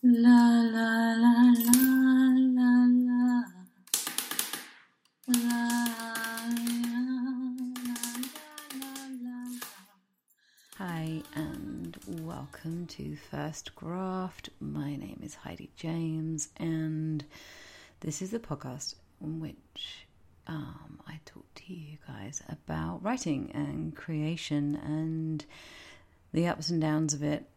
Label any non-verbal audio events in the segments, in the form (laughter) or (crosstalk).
La la la la la la. La. Hi and welcome to First Graft. My name is Heidi James, and this is the podcast in which um, I talk to you guys about writing and creation and the ups and downs of it,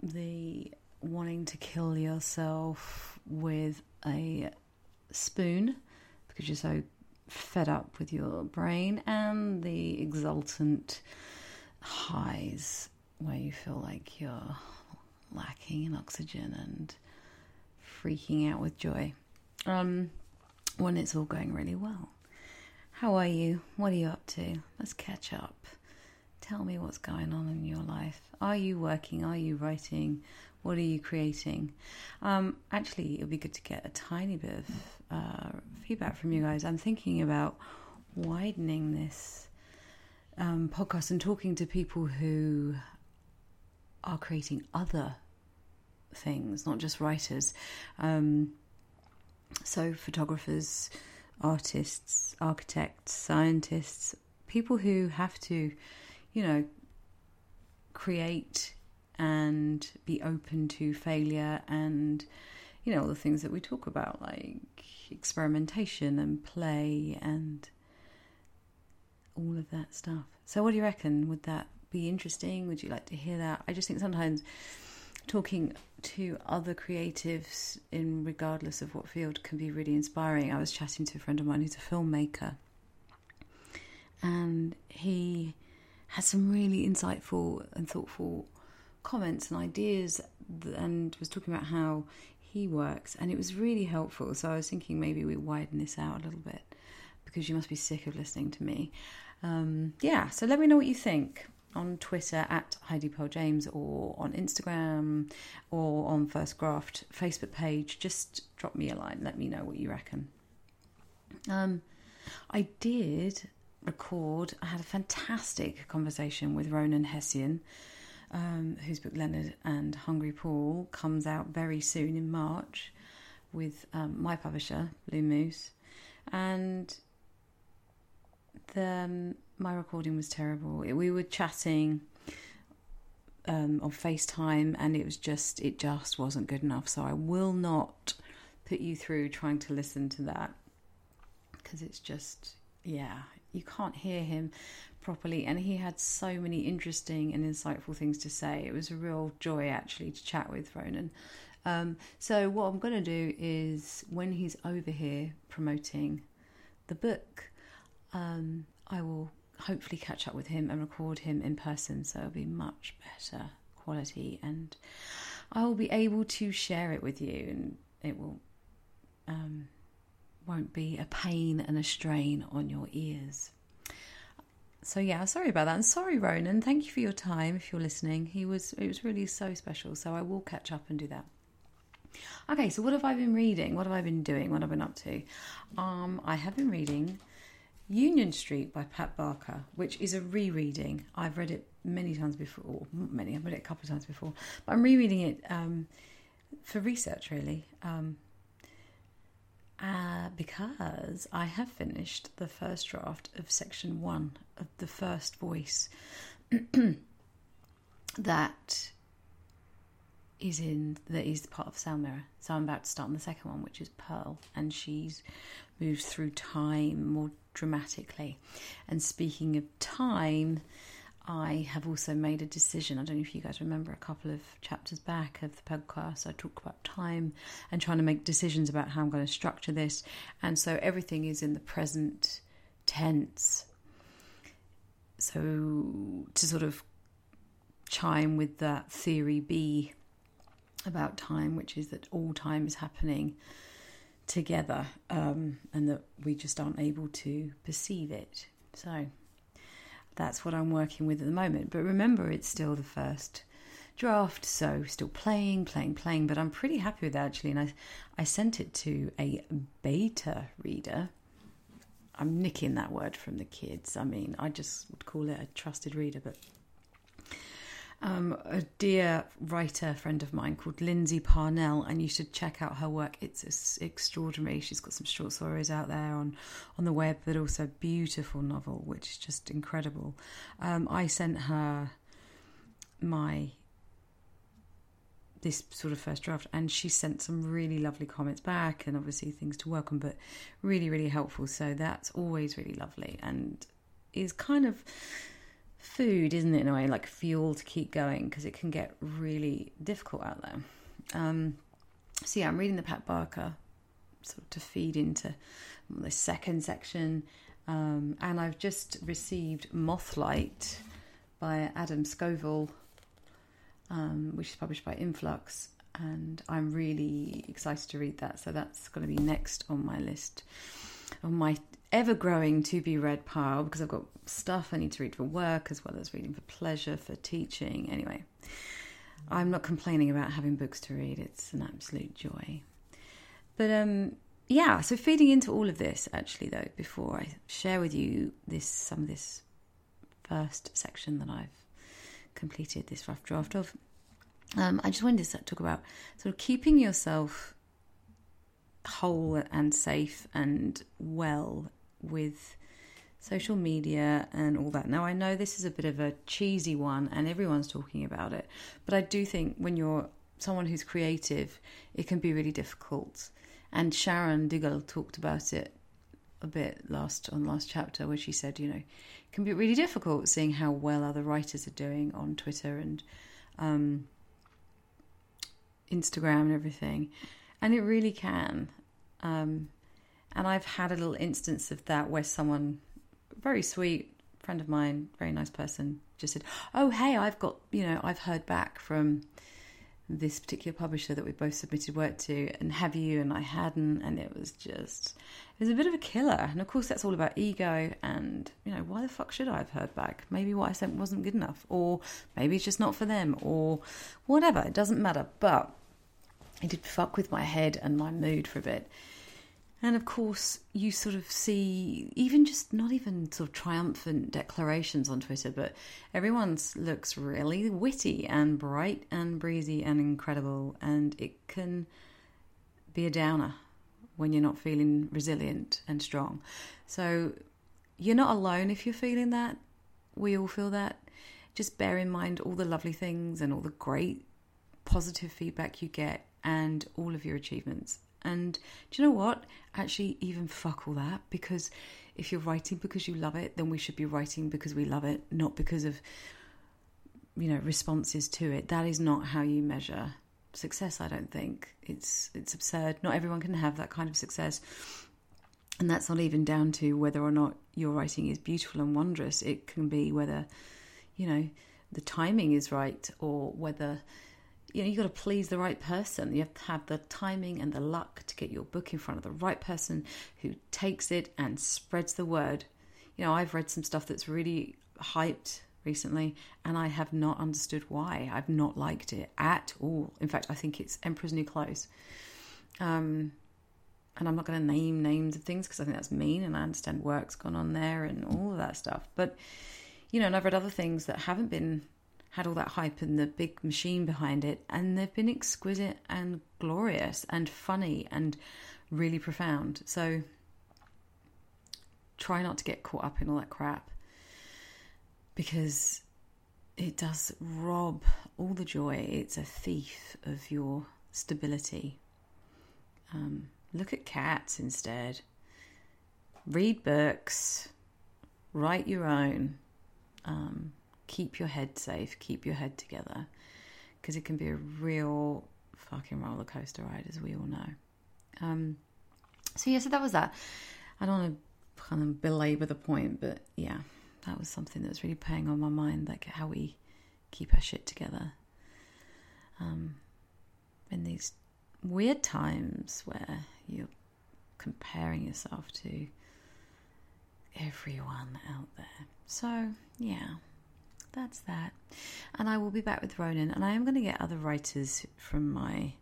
the wanting to kill yourself with a spoon because you're so fed up with your brain, and the exultant highs where you feel like you're lacking in oxygen and freaking out with joy um, when it's all going really well. How are you? What are you up to? Let's catch up. Tell me what's going on in your life. Are you working? Are you writing? What are you creating? Um, actually, it would be good to get a tiny bit of uh, feedback from you guys. I'm thinking about widening this um, podcast and talking to people who are creating other things, not just writers. Um, so, photographers, artists, architects, scientists, people who have to, you know, create and be open to failure and, you know, all the things that we talk about, like experimentation and play and all of that stuff. So, what do you reckon? Would that be interesting? Would you like to hear that? I just think sometimes talking to other creatives in regardless of what field can be really inspiring. I was chatting to a friend of mine who's a filmmaker and he has some really insightful and thoughtful comments and ideas and was talking about how he works and it was really helpful. So I was thinking maybe we widen this out a little bit because you must be sick of listening to me. Um, yeah, so let me know what you think on Twitter at Heidi Pearl James or on Instagram or on First Graft Facebook page. Just drop me a line. Let me know what you reckon. Um, I did record. I had a fantastic conversation with Ronan Hession, um, whose book Leonard and Hungry Paul comes out very soon in March with um, my publisher Blue Moose, and the um, my recording was terrible. We were chatting um, on FaceTime, and it was just it just wasn't good enough. So I will not put you through trying to listen to that because it's just yeah you can't hear him properly and he had so many interesting and insightful things to say. It was a real joy actually to chat with ronan. Um, so what i'm going to do is when he's over here promoting the book um, i will hopefully catch up with him and record him in person so it'll be much better quality and I will be able to share it with you and it will um, won't be a pain and a strain on your ears. So yeah, sorry about that. And sorry, Ronan. Thank you for your time. If you're listening, he was it was really so special. So I will catch up and do that. Okay, so what have I been reading? What have I been doing? What have I been up to? Um, I have been reading Union Street by Pat Barker, which is a rereading. I've read it many times before, many, I've read it a couple of times before, but I'm rereading it um, for research really. Um, uh, because I have finished the first draft of section one of the first voice (clears throat) that is in that is part of Sound Mirror. So I'm about to start on the second one, which is Pearl, and she's moved through time more dramatically. And speaking of time, I have also made a decision. I don't know if you guys remember a couple of chapters back of the podcast, I talked about time and trying to make decisions about how I'm going to structure this. And so everything is in the present tense. So to sort of chime with that theory B about time, which is that all time is happening together um, and that we just aren't able to perceive it. So that's what I'm working with at the moment. But remember, it's still the first draft, so still playing, playing, playing. But I'm pretty happy with that actually, and I I sent it to a beta reader. I'm nicking that word from the kids. I mean, I just would call it a trusted reader, but um, a dear writer friend of mine called Lindsay Parnell, and you should check out her work. It's, it's extraordinary. She's got some short stories out there on on the web, but also a beautiful novel, which is just incredible. Um, I sent her my this sort of first draft and she sent some really lovely comments back and obviously things to work on but really really helpful so that's always really lovely and is kind of food, isn't it, in a way, like fuel to keep going because it can get really difficult out there. Um, so, yeah, I'm reading the Pat Barker sort of to feed into the second section. Um, and I've just received Mothlight by Adam Scovell, um, which is published by Influx. And I'm really excited to read that. So that's going to be next on my list, on my ever growing to be read pile because I've got stuff I need to read for work as well as reading for pleasure, for teaching. Anyway, I'm not complaining about having books to read, it's an absolute joy. But um, yeah, so feeding into all of this actually though, before I share with you this some of this first section that I've completed this rough draft of, um, I just wanted to talk about sort of keeping yourself whole and safe and well with social media and all that. Now, I know this is a bit of a cheesy one and everyone's talking about it, but I do think when you're someone who's creative, it can be really difficult. And Sharon Duggal talked about it a bit last on last chapter where she said, you know, it can be really difficult seeing how well other writers are doing on Twitter and um, Instagram and everything. And it really can. Um, and I've had a little instance of that where someone, very sweet friend of mine, very nice person, just said, "Oh, hey, I've got you know I've heard back from this particular publisher that we both submitted work to, and have you?" And I hadn't, and it was just it was a bit of a killer. And of course, that's all about ego, and you know why the fuck should I have heard back? Maybe what I sent wasn't good enough, or maybe it's just not for them, or whatever. It doesn't matter, but it did fuck with my head and my mood for a bit. And of course, you sort of see even just not even sort of triumphant declarations on Twitter, but everyone's looks really witty and bright and breezy and incredible. And it can be a downer when you're not feeling resilient and strong. So you're not alone if you're feeling that. We all feel that. Just bear in mind all the lovely things and all the great positive feedback you get and all of your achievements and do you know what? Actually, even fuck all that because if you're writing because you love it, then we should be writing because we love it, not because of you know responses to it. That is not how you measure success. I don't think it's it's absurd. Not everyone can have that kind of success. And that's not even down to whether or not your writing is beautiful and wondrous. It can be whether, you know, the timing is right or whether you know, you got to please the right person. You have to have the timing and the luck to get your book in front of the right person who takes it and spreads the word. You know, I've read some stuff that's really hyped recently and I have not understood why. I've not liked it at all. In fact, I think it's Emperor's New Clothes. Um, and I'm not going to name names of things because I think that's mean and I understand work's gone on there and all of that stuff. But, you know, and I've read other things that haven't been had all that hype and the big machine behind it, and they've been exquisite and glorious and funny and really profound. So try not to get caught up in all that crap because it does rob all the joy. It's a thief of your stability. Um, look at cats instead. Read books. Write your own. Um, keep your head safe, keep your head together, because it can be a real fucking roller coaster ride, as we all know. Um, so yeah, so that was that. I don't want to kind of belabor the point, but yeah, that was something that was really playing on my mind, like how we keep our shit together. Um, in these weird times where you're comparing yourself to everyone out there. So, yeah, that's that. And I will be back with Ronan, and I am going to get other writers from my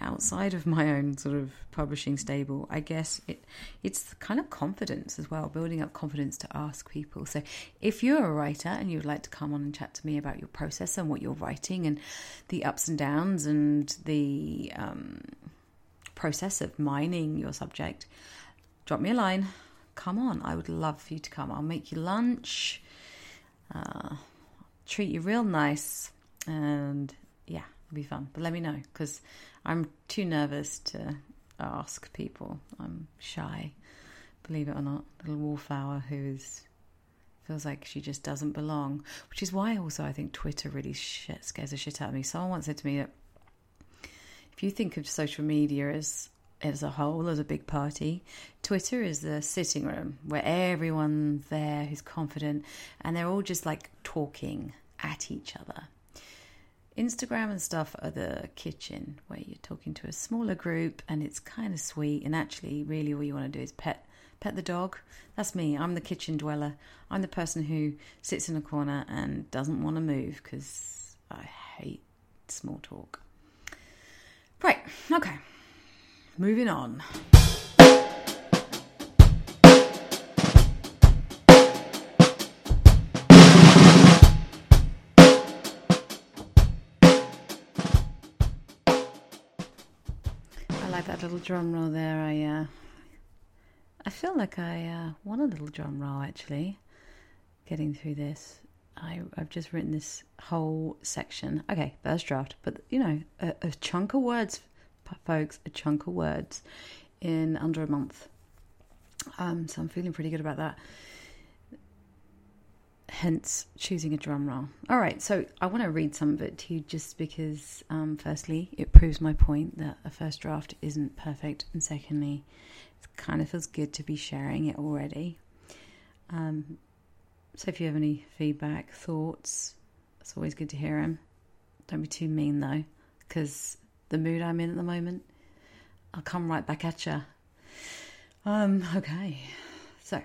outside of my own sort of publishing stable, I guess it it's kind of confidence as well, building up confidence to ask people. So if you're a writer and you would like to come on and chat to me about your process and what you're writing and the ups and downs and the um, process of mining your subject, drop me a line. Come on, I would love for you to come. I'll make you lunch, uh, treat you real nice, and yeah, it'll be fun. But let me know because I'm too nervous to ask people. I'm shy, believe it or not. Little wallflower who's feels like she just doesn't belong, which is why also I think Twitter really shit, scares the shit out of me. Someone once said to me that if you think of social media as as a whole, as a big party, Twitter is the sitting room where everyone there who's confident and they're all just like talking at each other. Instagram and stuff are the kitchen where you're talking to a smaller group and it's kind of sweet. And actually, really, all you want to do is pet pet the dog. That's me. I'm the kitchen dweller. I'm the person who sits in a corner and doesn't want to move because I hate small talk. Right. Okay. Moving on. I like that little drum roll there. I uh, I feel like I uh, want a little drum roll actually. Getting through this, I, I've just written this whole section. Okay, first draft, but you know, a, a chunk of words, folks, a chunk of words in under a month. Um, so I'm feeling pretty good about that. Hence, choosing a drum roll. All right, so I want to read some of it to you just because, um, firstly, it proves my point that a first draft isn't perfect, and secondly, it kind of feels good to be sharing it already. Um, so if you have any feedback, thoughts, it's always good to hear them. Don't be too mean though, because the mood I'm in at the moment, I'll come right back at you. Um, okay, so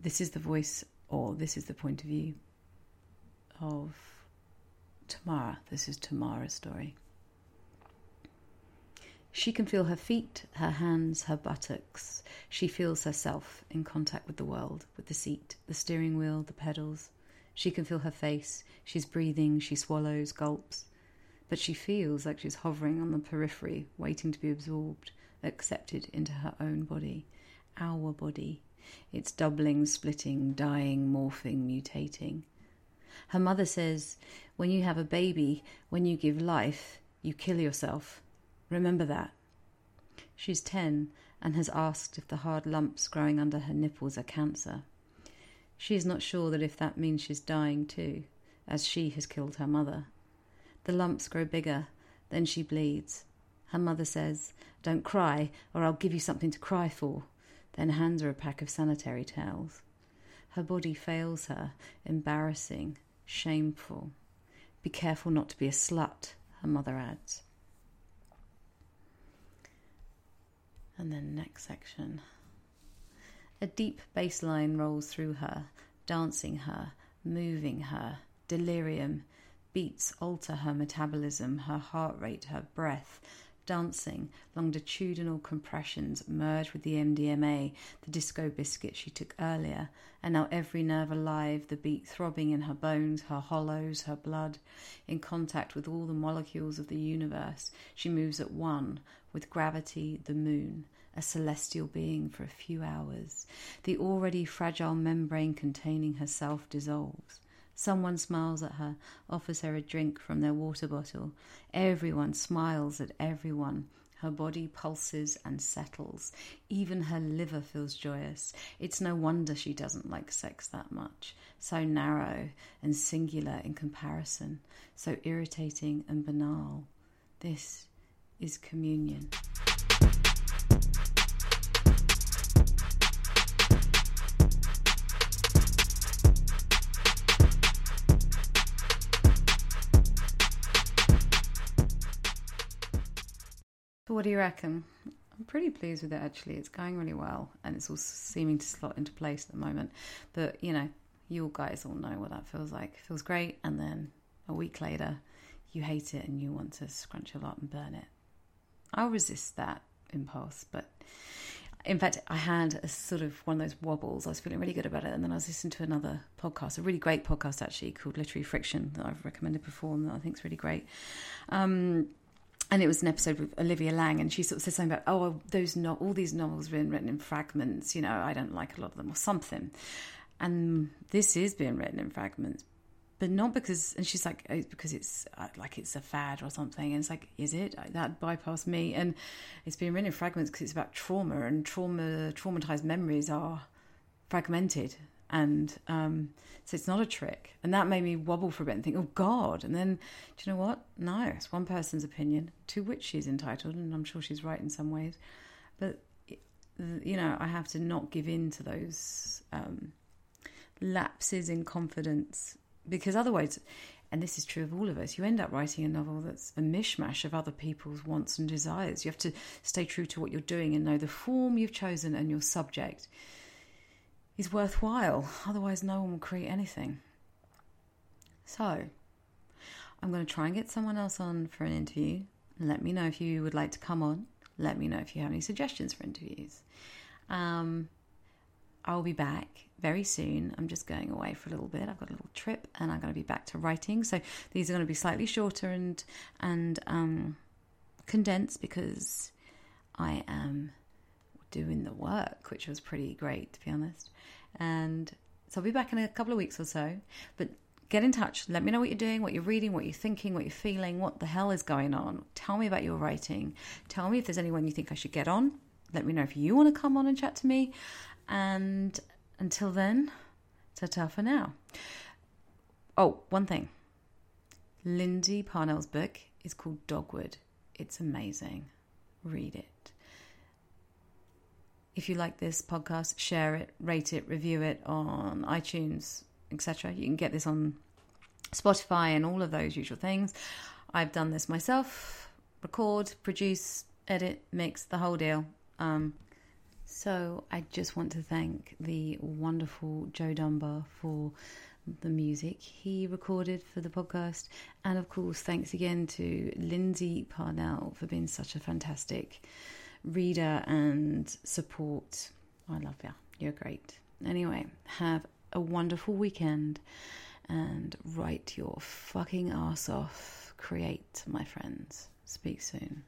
this is the voice, or this is the point of view of Tamara. This is Tamara's story. She can feel her feet, her hands, her buttocks. She feels herself in contact with the world, with the seat, the steering wheel, the pedals. She can feel her face. She's breathing, she swallows, gulps. But she feels like she's hovering on the periphery, waiting to be absorbed, accepted into her own body, our body. It's doubling, splitting, dying, morphing, mutating. Her mother says, when you have a baby, when you give life, you kill yourself. Remember that. She's 10 and has asked if the hard lumps growing under her nipples are cancer. She is not sure that if that means she's dying too, as she has killed her mother. The lumps grow bigger, then she bleeds. Her mother says, Don't cry, or I'll give you something to cry for, then hands her a pack of sanitary towels. Her body fails her, embarrassing, shameful. Be careful not to be a slut, her mother adds. And then next section. A deep bass line rolls through her, dancing her, moving her, delirium. Beats alter her metabolism, her heart rate, her breath. Dancing, longitudinal compressions merge with the MDMA, the disco biscuit she took earlier, and now every nerve alive, the beat throbbing in her bones, her hollows, her blood. In contact with all the molecules of the universe, she moves at one, with gravity, the moon, a celestial being for a few hours. The already fragile membrane containing herself dissolves. Someone smiles at her, offers her a drink from their water bottle. Everyone smiles at everyone. Her body pulses and settles. Even her liver feels joyous. It's no wonder she doesn't like sex that much. So narrow and singular in comparison. So irritating and banal. This is communion. So, what do you reckon? I'm pretty pleased with it actually. It's going really well and it's all seeming to slot into place at the moment. But, you know, you guys all know what that feels like. It feels great. And then a week later, you hate it and you want to scrunch it up and burn it. I'll resist that impulse, but in fact, I had a sort of one of those wobbles. I was feeling really good about it, and then I was listening to another podcast, a really great podcast actually called Literary Friction that I've recommended before, and that I think is really great. Um, and it was an episode with Olivia Laing, and she sort of said something about, oh, those no- all these novels have been written in fragments. You know, I don't like a lot of them, or something. And this is being written in fragments, but not because and she's like oh, because it's uh, like it's a fad or something and it's like is it that bypassed me and it's been written in fragments because it's about trauma and trauma traumatized memories are fragmented and um, so it's not a trick. And that made me wobble for a bit and think oh god. And then do you know what? No it's one person's opinion to which she's entitled and i'm sure she's right in some ways. But you know i have to not give in to those um, lapses in confidence because otherwise, and this is true of all of us, you end up writing a novel that's a mishmash of other people's wants and desires. You have to stay true to what you're doing and know the form you've chosen and your subject is worthwhile. Otherwise, no one will create anything. So, I'm going to try and get someone else on for an interview. Let me know if you would like to come on. Let me know if you have any suggestions for interviews. Um, I'll be back very soon. I'm just going away for a little bit. I've got a little trip, and I'm going to be back to writing. So these are going to be slightly shorter and and um, condensed because I am doing the work, which was pretty great to be honest. And so I'll be back in a couple of weeks or so. But get in touch. Let me know what you're doing, what you're reading, what you're thinking, what you're feeling, what the hell is going on. Tell me about your writing. Tell me if there's anyone you think I should get on. Let me know if you want to come on and chat to me. And until then, ta ta for now. Oh, one thing. Lindy Parnell's book is called Dogwood. It's amazing. Read it. If you like this podcast, share it, rate it, review it on iTunes, etc. You can get this on Spotify and all of those usual things. I've done this myself record, produce, edit, mix, the whole deal. Um, so I just want to thank the wonderful Joe Dunbar for the music he recorded for the podcast. And of course, thanks again to Lindsay Parnell for being such a fantastic reader and support. I love you. You're great. Anyway, have a wonderful weekend and write your fucking ass off. Create, my friends. Speak soon.